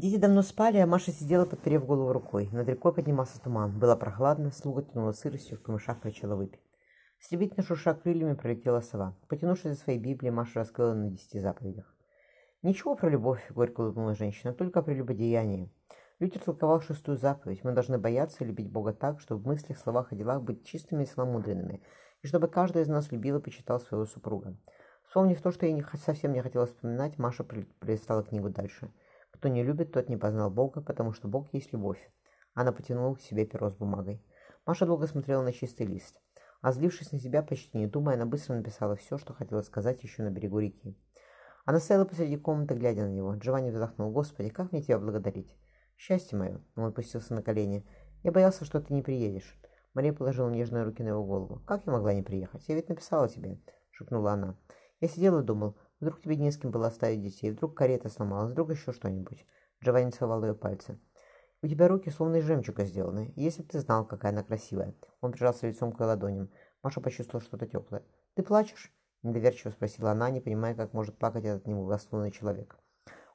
Дети давно спали, а Маша сидела, подперев голову рукой. Над рекой поднимался туман. Было прохладно, слуга тянула сыростью, в камышах кричала выпить. Стремительно шурша крыльями пролетела сова. Потянувшись за своей Библией, Маша раскрыла на десяти заповедях. «Ничего про любовь», — горько улыбнулась женщина, — «только про прелюбодеянии». Лютер толковал шестую заповедь. Мы должны бояться и любить Бога так, чтобы в мыслях, словах и делах быть чистыми и сломудренными, и чтобы каждый из нас любил и почитал своего супруга. Вспомнив то, что ей не, совсем не хотелось вспоминать, Маша пролистала книгу дальше. Кто не любит, тот не познал Бога, потому что Бог есть любовь. Она потянула к себе перо с бумагой. Маша долго смотрела на чистый лист. А злившись на себя, почти не думая, она быстро написала все, что хотела сказать еще на берегу реки. Она стояла посреди комнаты, глядя на него. Джованни вздохнул. «Господи, как мне тебя благодарить?» «Счастье мое!» Он опустился на колени. «Я боялся, что ты не приедешь». Мария положила нежные руки на его голову. «Как я могла не приехать? Я ведь написала тебе», — шепнула она. «Я сидел и думал, Вдруг тебе не с кем было оставить детей, вдруг карета сломалась, вдруг еще что-нибудь. Джованни целовал ее пальцы. У тебя руки словно из жемчуга сделаны. Если бы ты знал, какая она красивая. Он прижался лицом к ее ладоням. Маша почувствовала что-то теплое. Ты плачешь? Недоверчиво спросила она, не понимая, как может плакать этот неблагословный человек.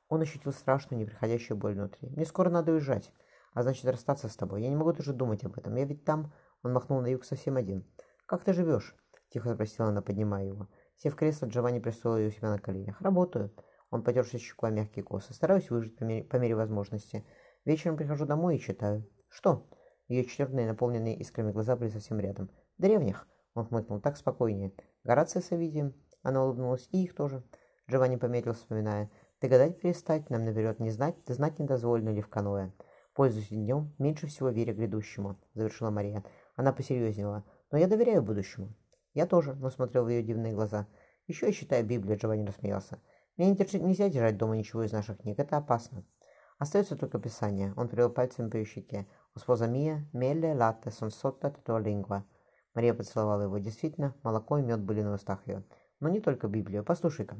Он ощутил страшную, неприходящую боль внутри. «Мне скоро надо уезжать, а значит расстаться с тобой. Я не могу даже думать об этом. Я ведь там...» Он махнул на юг совсем один. «Как ты живешь?» – тихо спросила она, поднимая его. Сев в кресло, Джованни пристроил ее у себя на коленях. «Работаю». Он потерся щеку о мягкие косы. «Стараюсь выжить по мере, по мере возможности. Вечером прихожу домой и читаю». «Что?» Ее черные, наполненные искрами глаза были совсем рядом. «Древних». Он хмыкнул так спокойнее. «Горация с Овидием». Она улыбнулась. «И их тоже». Джованни помедлил, вспоминая. «Ты гадать перестать, нам наперед не знать, да знать не ли в каноэ». «Пользуйся днем, меньше всего веря грядущему», — завершила Мария. Она посерьезнела. «Но я доверяю будущему». «Я тоже», — но смотрел в ее дивные глаза. «Еще я читаю Библию», — Джованни рассмеялся. «Мне не держи, нельзя держать дома ничего из наших книг, это опасно». Остается только Писание. Он привел пальцем по ее щеке. «Успоза мия, меле, латте, сон сотта, тато лингва». Мария поцеловала его. Действительно, молоко и мед были на устах ее. Но не только Библию. Послушай-ка.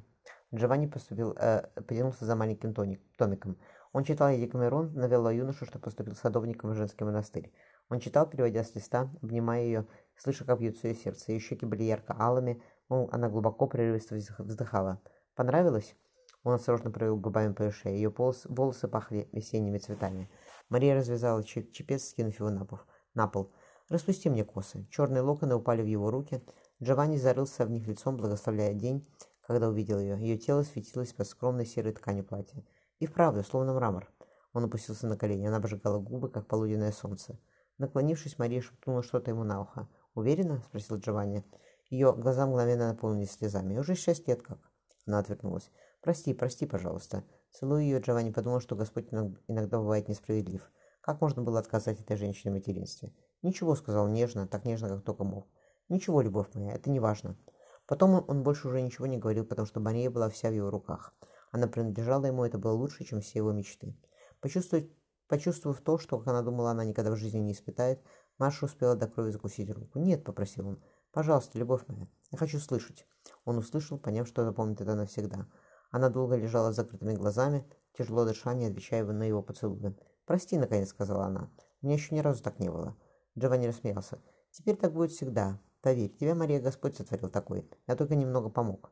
Джованни поступил, э, потянулся за маленьким тоник, томиком. Он читал ей Декамерон, навел юношу, что поступил садовником в женский монастырь. Он читал, переводя с листа, обнимая ее, слыша, как бьется ее сердце. Ее щеки были ярко-алыми, мол, она глубоко прерывисто вздыхала. «Понравилось?» Он осторожно провел губами по ее шее. Ее волосы, волосы пахли весенними цветами. Мария развязала чепец, скинув его на пол. На пол. «Распусти мне косы». Черные локоны упали в его руки. Джованни зарылся в них лицом, благословляя день, когда увидел ее. Ее тело светилось под скромной серой тканью платья. И вправду, словно мрамор. Он опустился на колени. Она обжигала губы, как полуденное солнце. Наклонившись, Мария шепнула что-то ему на ухо. «Уверена?» – спросил Джованни. Ее глаза мгновенно наполнились слезами. «Уже шесть лет как?» Она отвернулась. «Прости, прости, пожалуйста». Целуя ее, Джованни подумал, что Господь иногда бывает несправедлив. Как можно было отказать этой женщине в материнстве? «Ничего», — сказал нежно, так нежно, как только мог. «Ничего, любовь моя, это не важно». Потом он, он больше уже ничего не говорил, потому что Мария была вся в его руках. Она принадлежала ему, это было лучше, чем все его мечты. Почувствовать, почувствовав то, что, как она думала, она никогда в жизни не испытает, Маша успела до крови закусить руку. «Нет», — попросил он. «Пожалуйста, любовь моя, я хочу слышать». Он услышал, поняв, что запомнит это навсегда. Она долго лежала с закрытыми глазами, тяжело дыша, не отвечая на его поцелуи. «Прости», — наконец сказала она. «У меня еще ни разу так не было». Джованни рассмеялся. «Теперь так будет всегда. Поверь, тебя, Мария, Господь сотворил такой. Я только немного помог».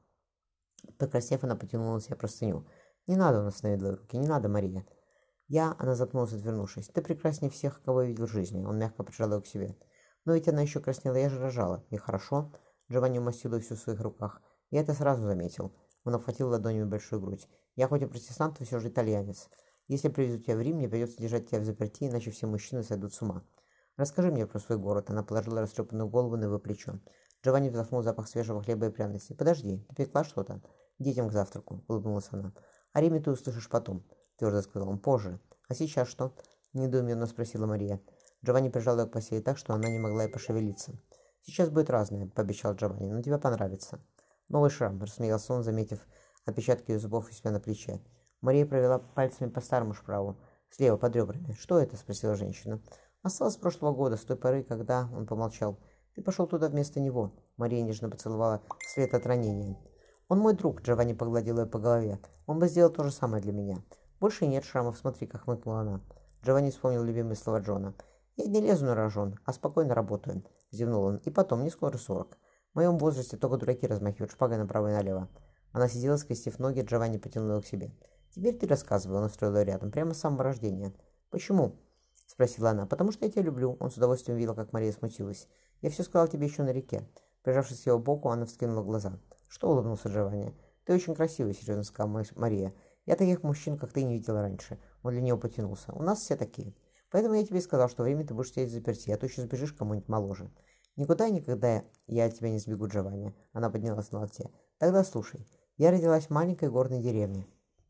Покраснев, она потянула на себя простыню. «Не надо, он остановил руки. Не надо, Мария». «Я...» — она запнулась, отвернувшись. «Ты прекраснее всех, кого я видел в жизни». Он мягко прижал ее к себе. «Но ведь она еще краснела, я же рожала. И хорошо». Джованни умастил ее всю в своих руках. Я это сразу заметил. Он обхватил ладонями большую грудь. «Я хоть и протестант, но все же итальянец. Если привезу тебя в Рим, мне придется держать тебя в заперти, иначе все мужчины сойдут с ума. Расскажи мне про свой город». Она положила растрепанную голову на его плечо. Джованни вздохнул запах свежего хлеба и пряностей. «Подожди, ты пекла что-то?» «Детям к завтраку», — улыбнулась она. «О Риме ты услышишь потом», — твердо сказал он. «Позже. А сейчас что?» — недоуменно спросила Мария. Джованни прижал ее к постели так, что она не могла и пошевелиться. «Сейчас будет разное», — пообещал Джованни, — «но тебе понравится». «Новый шрам», — рассмеялся он, заметив отпечатки ее зубов у себя на плече. Мария провела пальцами по старому шправу, слева под ребрами. «Что это?» — спросила женщина. «Осталось с прошлого года, с той поры, когда...» — он помолчал. «Ты пошел туда вместо него». Мария нежно поцеловала след от ранения. «Он мой друг», — Джованни погладил ее по голове. «Он бы сделал то же самое для меня». «Больше нет шрамов, смотри, как хмыкнула она». Джованни вспомнил любимые слова Джона. «Я не лезу на рожон, а спокойно работаю», — зевнул он. «И потом, не скоро сорок. В моем возрасте только дураки размахивают шпагой направо и налево». Она сидела, скрестив ноги, Джованни потянул ее к себе. «Теперь ты рассказывай», — он устроил ее рядом, прямо с самого рождения. «Почему?» — спросила она. «Потому что я тебя люблю». Он с удовольствием видел, как Мария смутилась. «Я все сказал тебе еще на реке». Прижавшись к его боку, она вскинула глаза. «Что?» — улыбнулся Джованни. «Ты очень красивый», — серьезно сказала Мария. «Я таких мужчин, как ты, не видела раньше». Он для нее потянулся. «У нас все такие. Поэтому я тебе сказал, что время ты будешь сидеть заперти, а то еще сбежишь кому-нибудь моложе». «Никуда и никогда я от тебя не сбегу, Джованни». Она поднялась на локте. «Тогда слушай. Я родилась в маленькой горной деревне.